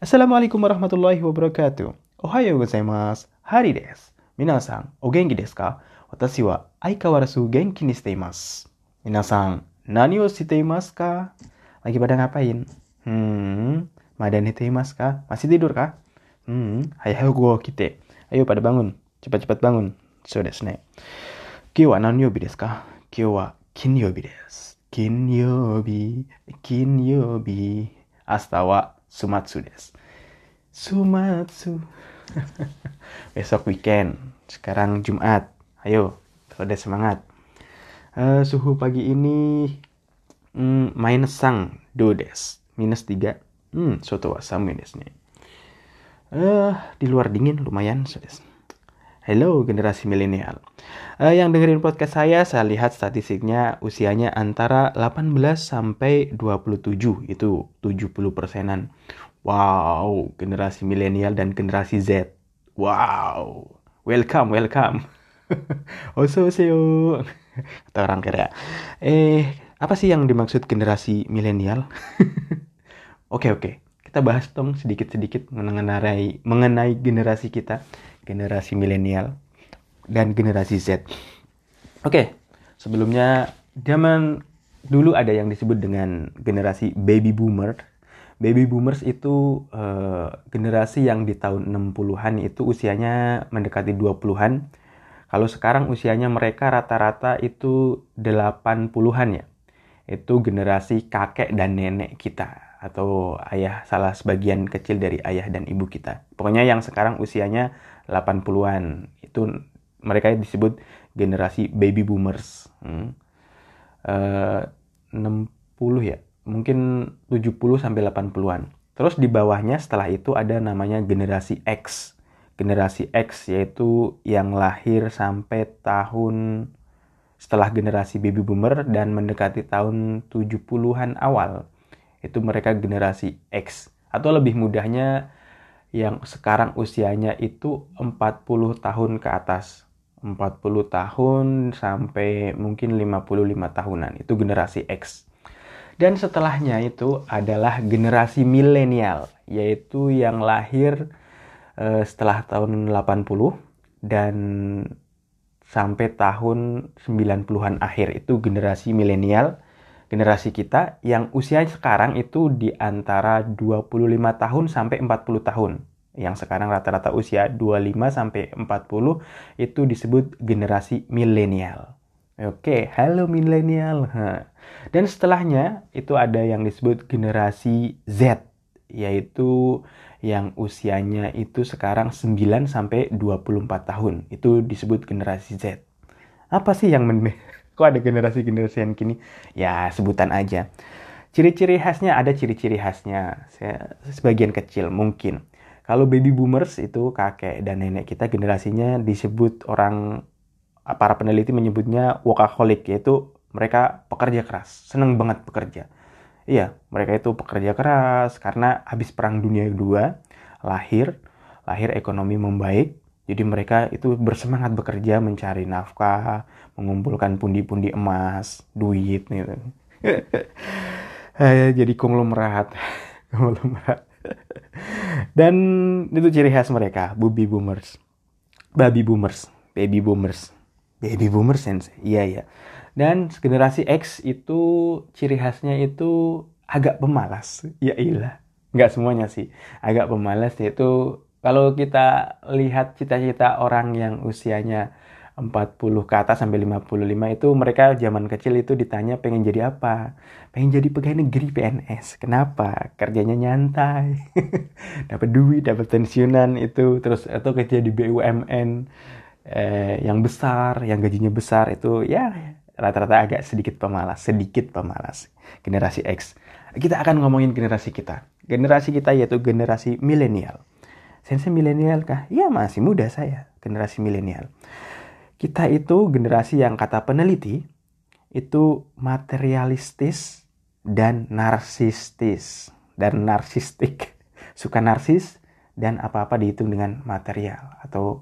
Assalamualaikum warahmatullahi wabarakatuh. Ohayo gozaimasu. Hari desu. Minasan, o genki desu ka? Watashi wa aikawarazu genki ni shite imasu. Minasan, nani o shite imasu ka? Lagi pada ngapain? Hmm, mada nete imasu ka? Masih tidur kah? Hmm, hayayo go kite. Ayo pada bangun. Cepat-cepat bangun. So desu ne. Kyo wa nanyobi desu ka? Kyo wa kinyobi desu. Kinyobi, kinyobi. Asta wa sumatsu desu. Sumatsu. Besok weekend. Sekarang Jumat. Ayo, udah semangat. Uh, suhu pagi ini mm, minus sang do des. Minus 3. Hmm, soto samu desu ne. Uh, di luar dingin lumayan so desu. Hello generasi milenial. Uh, yang dengerin podcast saya, saya lihat statistiknya usianya antara 18 sampai 27, itu 70 persenan. Wow, generasi milenial dan generasi Z. Wow, welcome, welcome. Oso seo. Kata orang kira. Eh, apa sih yang dimaksud generasi milenial? Oke, oke. Kita bahas dong sedikit-sedikit mengenai mengenai generasi kita generasi milenial dan generasi Z. Oke, sebelumnya zaman dulu ada yang disebut dengan generasi baby boomer. Baby boomers itu uh, generasi yang di tahun 60-an itu usianya mendekati 20-an. Kalau sekarang usianya mereka rata-rata itu 80-an ya. Itu generasi kakek dan nenek kita atau ayah salah sebagian kecil dari ayah dan ibu kita. Pokoknya yang sekarang usianya 80-an itu mereka disebut generasi baby boomers. Hmm. uh, 60 ya? Mungkin 70 sampai 80-an terus di bawahnya setelah itu ada namanya generasi X. Generasi X yaitu yang lahir sampai tahun setelah generasi baby boomer dan mendekati tahun 70-an awal. Itu mereka generasi X. Atau lebih mudahnya yang sekarang usianya itu 40 tahun ke atas. 40 tahun sampai mungkin 55 tahunan. Itu generasi X. Dan setelahnya itu adalah generasi milenial, yaitu yang lahir uh, setelah tahun 80 dan sampai tahun 90-an akhir itu generasi milenial generasi kita yang usia sekarang itu di antara 25 tahun sampai 40 tahun. Yang sekarang rata-rata usia 25 sampai 40 itu disebut generasi milenial. Oke, halo milenial. Dan setelahnya itu ada yang disebut generasi Z, yaitu yang usianya itu sekarang 9 sampai 24 tahun. Itu disebut generasi Z. Apa sih yang kok ada generasi-generasi yang kini? Ya sebutan aja. Ciri-ciri khasnya ada ciri-ciri khasnya. Saya, sebagian kecil mungkin. Kalau baby boomers itu kakek dan nenek kita generasinya disebut orang para peneliti menyebutnya workaholic yaitu mereka pekerja keras seneng banget bekerja. Iya mereka itu pekerja keras karena habis perang dunia kedua lahir lahir ekonomi membaik jadi mereka itu bersemangat bekerja mencari nafkah, mengumpulkan pundi-pundi emas, duit gitu. Jadi konglomerat, konglomerat. Dan itu ciri khas mereka, baby boomers. Baby boomers, baby boomers. Baby boomers sense. Iya ya. Dan generasi X itu ciri khasnya itu agak pemalas. Ya ilah. Nggak semuanya sih. Agak pemalas yaitu kalau kita lihat cita-cita orang yang usianya 40 ke atas sampai 55 itu mereka zaman kecil itu ditanya pengen jadi apa? Pengen jadi pegawai negeri PNS. Kenapa? Kerjanya nyantai. dapat duit, dapat pensiunan itu terus atau kerja di BUMN eh, yang besar, yang gajinya besar itu ya rata-rata agak sedikit pemalas, sedikit pemalas. Generasi X. Kita akan ngomongin generasi kita. Generasi kita yaitu generasi milenial Sensei milenial kah? Ya masih muda saya, generasi milenial. Kita itu generasi yang kata peneliti itu materialistis dan narsistis dan narsistik. Suka narsis dan apa-apa dihitung dengan material atau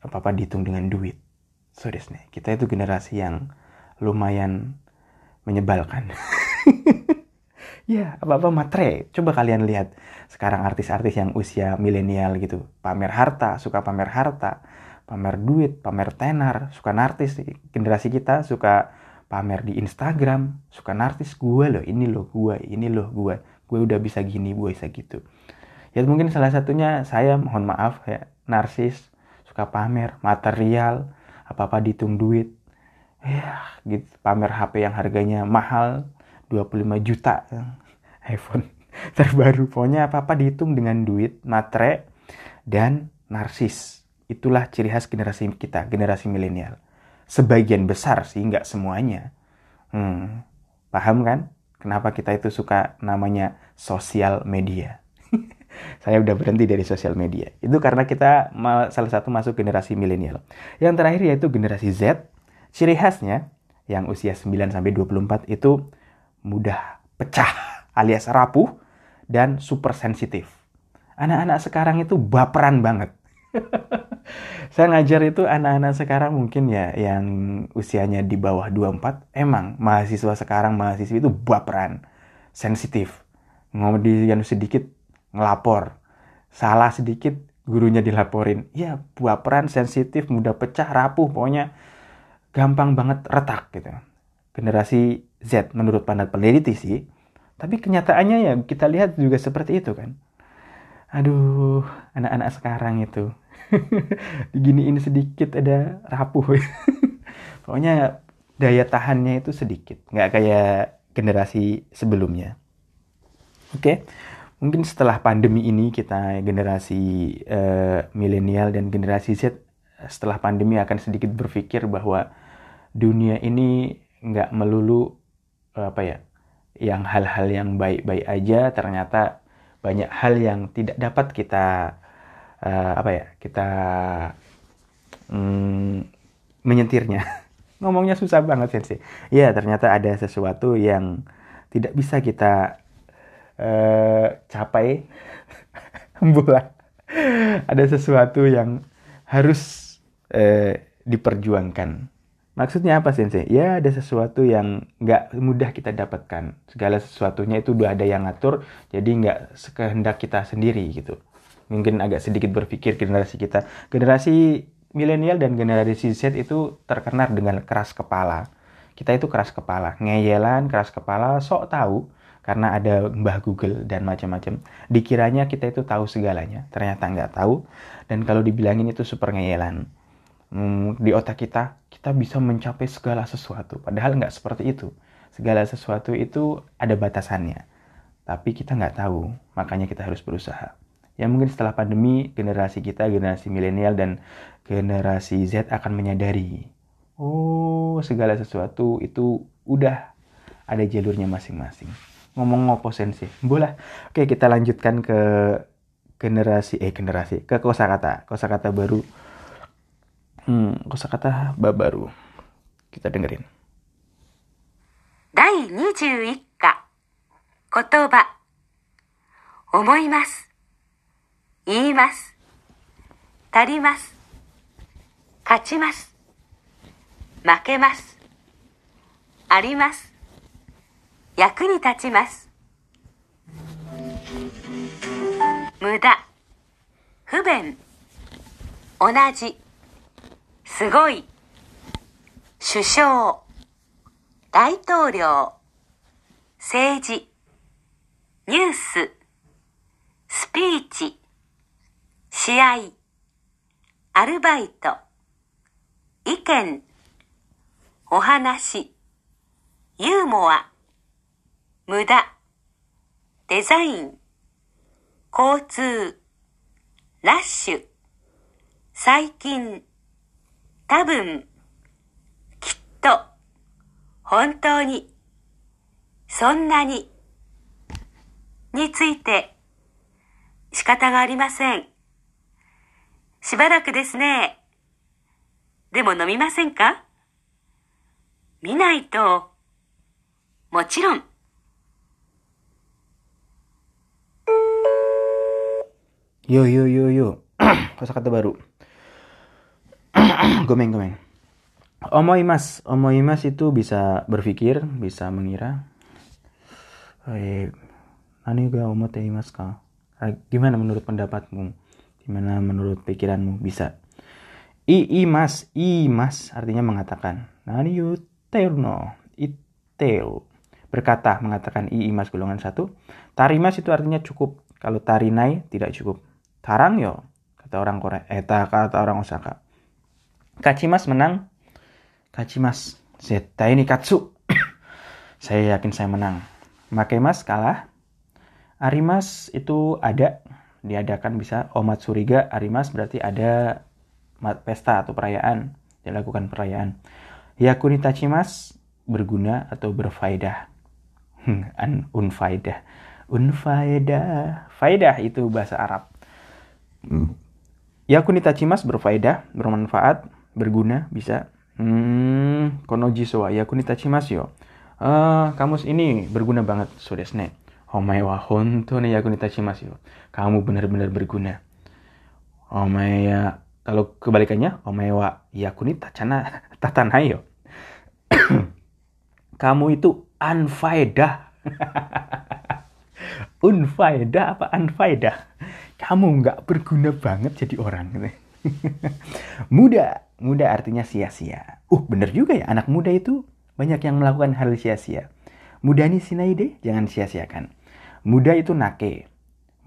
apa-apa dihitung dengan duit. So nih, kita itu generasi yang lumayan menyebalkan. Ya, apa-apa matre. Coba kalian lihat sekarang artis-artis yang usia milenial gitu. Pamer harta, suka pamer harta. Pamer duit, pamer tenar, suka nartis. Generasi kita suka pamer di Instagram, suka nartis. Gue loh, ini loh gue, ini loh gue. Gue udah bisa gini, gue bisa gitu. Ya mungkin salah satunya saya mohon maaf ya, narsis, suka pamer, material, apa-apa dihitung duit. Ya, gitu. Pamer HP yang harganya mahal, 25 juta iPhone terbaru pokoknya apa-apa dihitung dengan duit matre dan narsis itulah ciri khas generasi kita generasi milenial. Sebagian besar sih nggak semuanya. Hmm, paham kan? Kenapa kita itu suka namanya sosial media? Saya udah berhenti dari sosial media. Itu karena kita salah satu masuk generasi milenial. Yang terakhir yaitu generasi Z. Ciri khasnya yang usia 9 sampai 24 itu mudah pecah alias rapuh dan super sensitif. Anak-anak sekarang itu baperan banget. Saya ngajar itu anak-anak sekarang mungkin ya yang usianya di bawah 24 emang mahasiswa sekarang mahasiswa itu baperan, sensitif. Ngomong sedikit ngelapor. Salah sedikit gurunya dilaporin. Ya, baperan, sensitif, mudah pecah, rapuh, pokoknya gampang banget retak gitu. Generasi Z menurut pandang peneliti sih. Tapi kenyataannya ya kita lihat juga seperti itu kan. Aduh, anak-anak sekarang itu. Diginiin sedikit ada rapuh. Pokoknya daya tahannya itu sedikit. Nggak kayak generasi sebelumnya. Oke, mungkin setelah pandemi ini kita generasi uh, milenial dan generasi Z setelah pandemi akan sedikit berpikir bahwa dunia ini nggak melulu apa ya yang hal-hal yang baik-baik aja ternyata banyak hal yang tidak dapat kita uh, apa ya kita um, menyentirnya ngomongnya susah banget sih ya ternyata ada sesuatu yang tidak bisa kita uh, capai bulan ada sesuatu yang harus uh, diperjuangkan Maksudnya apa sensei? Ya ada sesuatu yang nggak mudah kita dapatkan. Segala sesuatunya itu udah ada yang ngatur, jadi nggak sekehendak kita sendiri gitu. Mungkin agak sedikit berpikir generasi kita. Generasi milenial dan generasi Z itu terkenal dengan keras kepala. Kita itu keras kepala, ngeyelan, keras kepala, sok tahu. Karena ada mbah Google dan macam-macam. Dikiranya kita itu tahu segalanya, ternyata nggak tahu. Dan kalau dibilangin itu super ngeyelan. Hmm, di otak kita kita bisa mencapai segala sesuatu. Padahal nggak seperti itu. Segala sesuatu itu ada batasannya. Tapi kita nggak tahu. Makanya kita harus berusaha ya mungkin setelah pandemi generasi kita generasi milenial dan generasi Z akan menyadari oh segala sesuatu itu udah ada jalurnya masing-masing ngomong ngopo sensi boleh oke kita lanjutkan ke generasi eh generasi ke kosakata kosakata baru Hmm, kosakata baru. Kita dengerin. 第21課言葉思います 言います。足ります。勝ちます。負けます。あります。役に立ちます。無駄。不便。同じ。すごい、首相、大統領、政治、ニュース、スピーチ、試合、アルバイト、意見、お話、ユーモア、無駄、デザイン、交通、ラッシュ、最近、多分、きっと、本当に、そんなに、について、仕方がありません。しばらくですね。でも飲みませんか見ないと、もちろん。Yo yo yo yo, kosakata baru. gomeng gomeng omoimas omoimas itu bisa berpikir bisa mengira eh, Nani ga omote imasu ka? Ah, Gimana menurut pendapatmu? Gimana menurut pikiranmu? Bisa. I imas, imas artinya mengatakan. Nani yutteru no? Itteru. Berkata, mengatakan i imas golongan satu. Tarimas itu artinya cukup. Kalau tarinai tidak cukup. Tarang yo, kata orang Korea. Eh, kata orang Osaka. Kachimas menang. Kachimas. Zeta ini katsu. saya yakin saya menang. Makemas kalah. Arimas itu ada. Diadakan bisa. Omatsuriga Arimas berarti ada pesta atau perayaan. Dilakukan perayaan. Yakuni tachimas berguna atau berfaedah. An unfaedah. Unfaedah. Faedah itu bahasa Arab. Yakuni tachimas berfaedah, bermanfaat, berguna, bisa. Hmm, konoji soa yakuni tachimasu yo. Ah, kamus ini berguna banget, so desu ne. Omae wa honto ne tachimasu yo. Kamu benar-benar berguna. Omae ya, kalau kebalikannya, omae wa yakuni tachana tatanai yo. Kamu itu unfaedah. unfaedah apa unfaedah? Kamu nggak berguna banget jadi orang. muda, muda artinya sia-sia. Uh, bener juga ya, anak muda itu banyak yang melakukan hal sia-sia. Muda ini sinaide, jangan sia-siakan. Muda itu nake.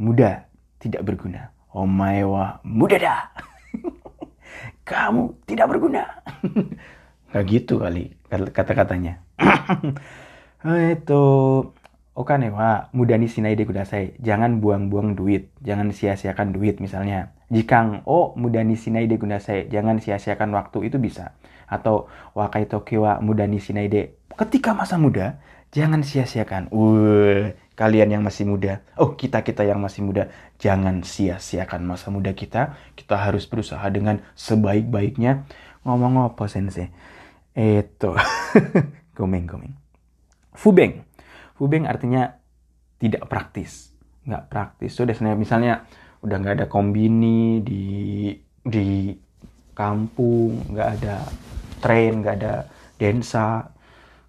Muda tidak berguna. Omae wa muda dah. Kamu tidak berguna. Gak gitu kali kata-katanya. itu Okane wa muda ni sinai de kudasai. Jangan buang-buang duit. Jangan sia-siakan duit misalnya. Jika oh muda ni sinai de kudasai. Jangan sia-siakan waktu itu bisa. Atau wakai toke wa muda ni sinai de. Ketika masa muda, jangan sia-siakan. Uh, kalian yang masih muda. Oh, kita-kita yang masih muda. Jangan sia-siakan masa muda kita. Kita harus berusaha dengan sebaik-baiknya. Ngomong apa sensei? Eto. Gomeng-gomeng. Fubeng. Fubeng artinya tidak praktis, nggak praktis. So, desnya misalnya udah nggak ada kombini di di kampung, nggak ada tren, nggak ada densa,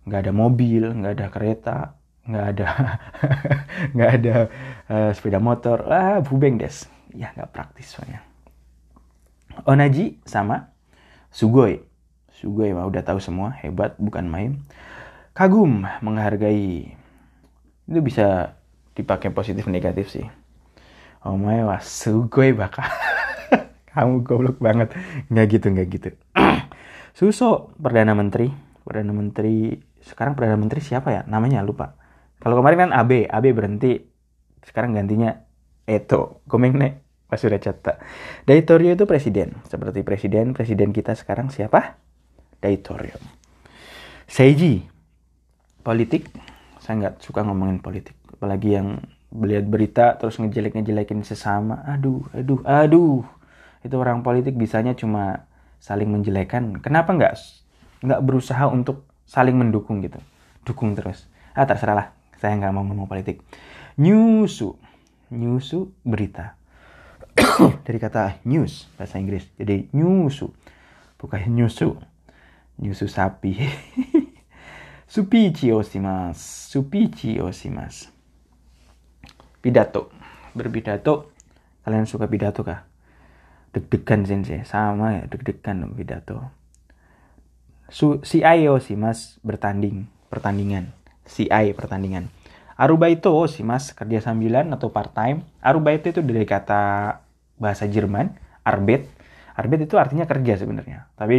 nggak ada mobil, nggak ada kereta, nggak ada nggak ada uh, sepeda motor. Ah, fubeng des. Ya nggak praktis soalnya. Onaji sama sugoi. Sugoi mah udah tahu semua, hebat bukan main. Kagum menghargai itu bisa dipakai positif negatif sih oh my wah sugoi baka kamu goblok banget nggak gitu nggak gitu Suso perdana menteri perdana menteri sekarang perdana menteri siapa ya namanya lupa kalau kemarin kan AB AB berhenti. Sekarang gantinya Eto. Komeng nek pas sudah catat Daitorio itu presiden. Seperti presiden presiden kita sekarang siapa? Daitorio. Seiji. Politik. Saya nggak suka ngomongin politik. Apalagi yang melihat berita terus ngejelek ngejelekin sesama. Aduh aduh aduh. Itu orang politik bisanya cuma saling menjelekan. Kenapa nggak nggak berusaha untuk saling mendukung gitu? Dukung terus. Ah terserah lah saya nggak mau ngomong politik nyusu nyusu berita dari kata news bahasa Inggris jadi nyusu bukan nyusu nyusu sapi Supichi osimas. Supichi osimas. Pidato. Berpidato. Kalian suka pidato kah? Deg-degan sensei. Sama ya, deg-degan pidato. Su si ayo si mas bertanding. Pertandingan. Si ay pertandingan. Aruba itu oh, si mas kerja sambilan atau part time. Aruba itu itu dari kata bahasa Jerman. Arbet. Arbet itu artinya kerja sebenarnya. Tapi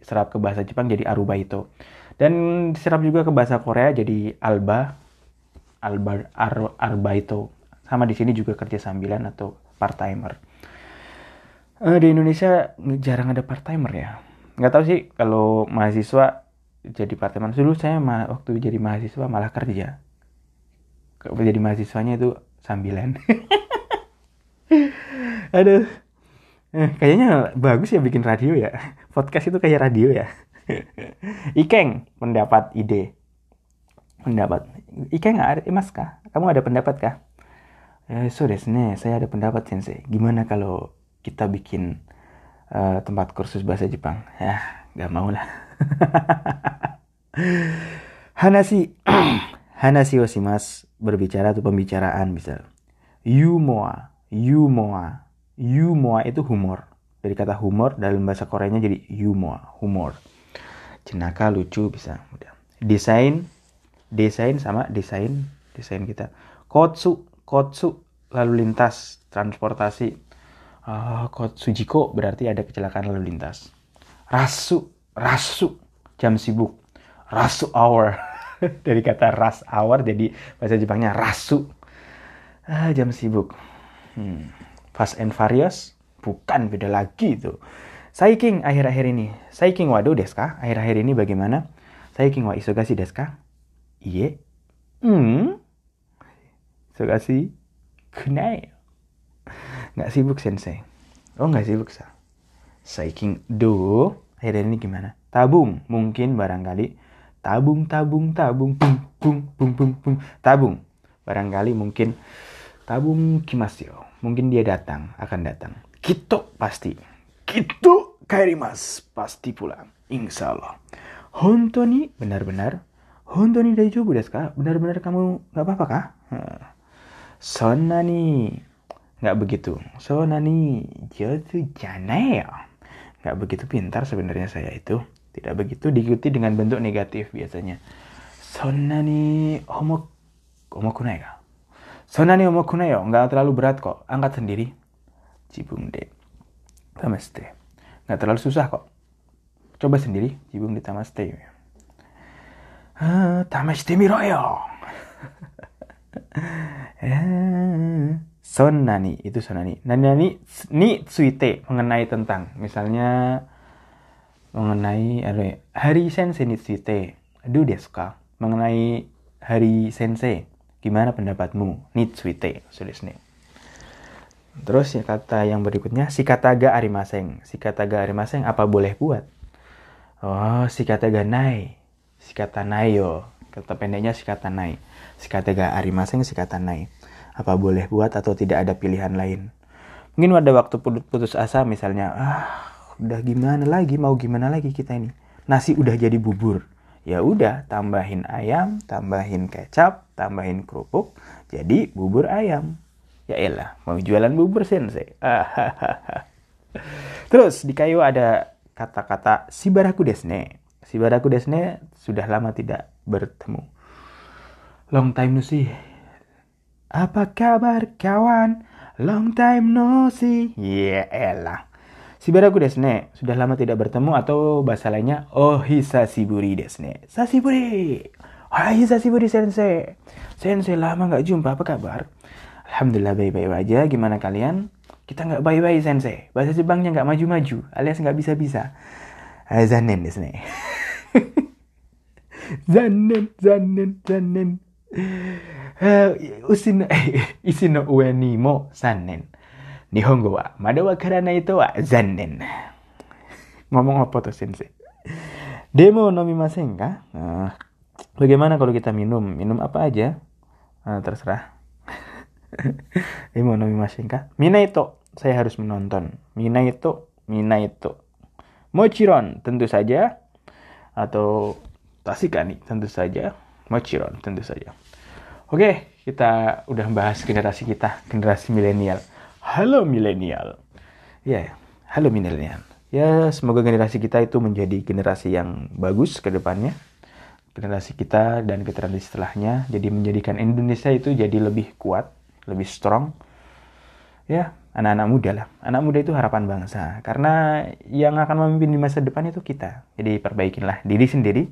diserap ke bahasa Jepang jadi aruba itu. Dan diserap juga ke bahasa Korea jadi alba, alba, ar, arba itu. Sama di sini juga kerja sambilan atau part timer. Uh, di Indonesia jarang ada part timer ya. Nggak tahu sih kalau mahasiswa jadi part timer. Dulu saya waktu jadi mahasiswa malah kerja. Jadi mahasiswanya itu sambilan. Aduh. Eh, kayaknya bagus ya bikin radio ya. Podcast itu kayak radio ya. Ikeng mendapat ide. Pendapat. Ikeng ada eh, mas kah? Kamu ada pendapat kah? Eh, so desne, saya ada pendapat sensei. Gimana kalau kita bikin uh, tempat kursus bahasa Jepang? Ya, gak mau lah. Hanashi, Hanasi osimas berbicara atau pembicaraan misal. Yumoa, yumoa, yumoa itu humor. Dari kata humor dalam bahasa Koreanya jadi yumoa, humor. Jenaka lucu bisa. Desain, desain sama desain, desain kita. Kotsu, kotsu lalu lintas, transportasi. Uh, kotsujiko berarti ada kecelakaan lalu lintas. Rasu, rasu, jam sibuk. Rasu hour. dari kata rush hour jadi bahasa Jepangnya rasu ah, jam sibuk. Hmm. Fast and Furious? Bukan beda lagi itu. Saiking akhir-akhir ini. Saiking waduh deska akhir-akhir ini bagaimana? Saiking wa isogasi deska iye? Hmm? Isogasi kunai nggak sibuk sensei. Oh nggak sibuk sa? Saiking do akhir ini gimana? Tabung. Mungkin barangkali tabung tabung tabung bung bung bung bung bung. Tabung. Barangkali mungkin tabung kimasio mungkin dia datang akan datang. Kito pasti. Kito kairimas pasti pulang insya Allah. Hontoni benar-benar. Hontoni daijoubu desu ka benar-benar kamu nggak apa-apa kah sonani. Nggak begitu. Sonani. Jozu janai ya nggak begitu pintar sebenarnya saya itu tidak begitu diikuti dengan bentuk negatif biasanya. Sonani homo homokunai ka? Sonani homokunai yo, nggak terlalu berat kok. Angkat sendiri. Cibung de. Tamaste. Nggak terlalu susah kok. Coba sendiri. Cibung de tamaste. Ah, tamaste miro yo. Eh, sonani itu sonani. Nani nani ni tsuite mengenai tentang. Misalnya mengenai hari sensei nitsute do desu ka? Mengenai hari sensei, gimana pendapatmu? Nitsuite, nih. Terus ya kata yang berikutnya, si kata ga arimaseng. Si kata ga arimaseng apa boleh buat? Oh, si kata ga nai. Si kata nai yo. Kata pendeknya si kata nai. Si kata ga arimaseng, si kata nai. Apa boleh buat atau tidak ada pilihan lain? Mungkin ada waktu putus asa misalnya, ah udah gimana lagi? Mau gimana lagi kita ini? Nasi udah jadi bubur. Ya udah tambahin ayam tambahin kecap tambahin kerupuk jadi bubur ayam. Ya elah mau jualan bubur sensei. Terus di kayu ada kata-kata sibaraku desne. Sibaraku desne sudah lama tidak bertemu. Long time no see apa kabar kawan long time no see ya elah Shibaraku desne, sudah lama tidak bertemu atau bahasa lainnya oh hisasiburi desne. Sasiburi. Hai hisasiburi sensei. Sensei lama nggak jumpa, apa kabar? Alhamdulillah baik-baik aja. Gimana kalian? Kita nggak baik-baik sensei. Bahasa Jepangnya nggak maju-maju, alias nggak bisa-bisa. Ah, zanen desne. zanen, zanen, zanen. Usino, isino ue ni mo zanen. Nihongo wa mada wa karana itu wa zanen. Ngomong apa tuh sensei? Demo nomimasen ka? Nah, bagaimana kalau kita minum? Minum apa aja? Terserah. Demo nomimasen ka? Mina itu saya harus menonton. Mina itu, mina itu. Mochiron tentu saja atau tasikani tentu saja. Mochiron tentu saja. Oke, kita udah bahas generasi kita, generasi milenial. Halo milenial. Ya, halo milenial. Ya, semoga generasi kita itu menjadi generasi yang bagus ke depannya. Generasi kita dan generasi setelahnya jadi menjadikan Indonesia itu jadi lebih kuat, lebih strong. Ya, anak-anak muda lah. Anak muda itu harapan bangsa. Karena yang akan memimpin di masa depan itu kita. Jadi perbaikinlah diri sendiri,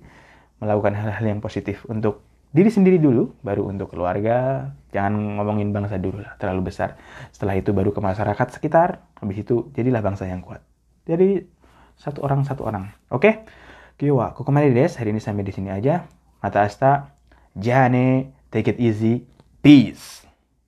melakukan hal-hal yang positif untuk diri sendiri dulu, baru untuk keluarga. Jangan ngomongin bangsa dulu lah, terlalu besar. Setelah itu baru ke masyarakat sekitar. Habis itu jadilah bangsa yang kuat. Jadi satu orang satu orang. Oke? Okay? Kiwa, kembali des. Hari ini sampai di sini aja. Mata asta. Jane, take it easy. Peace.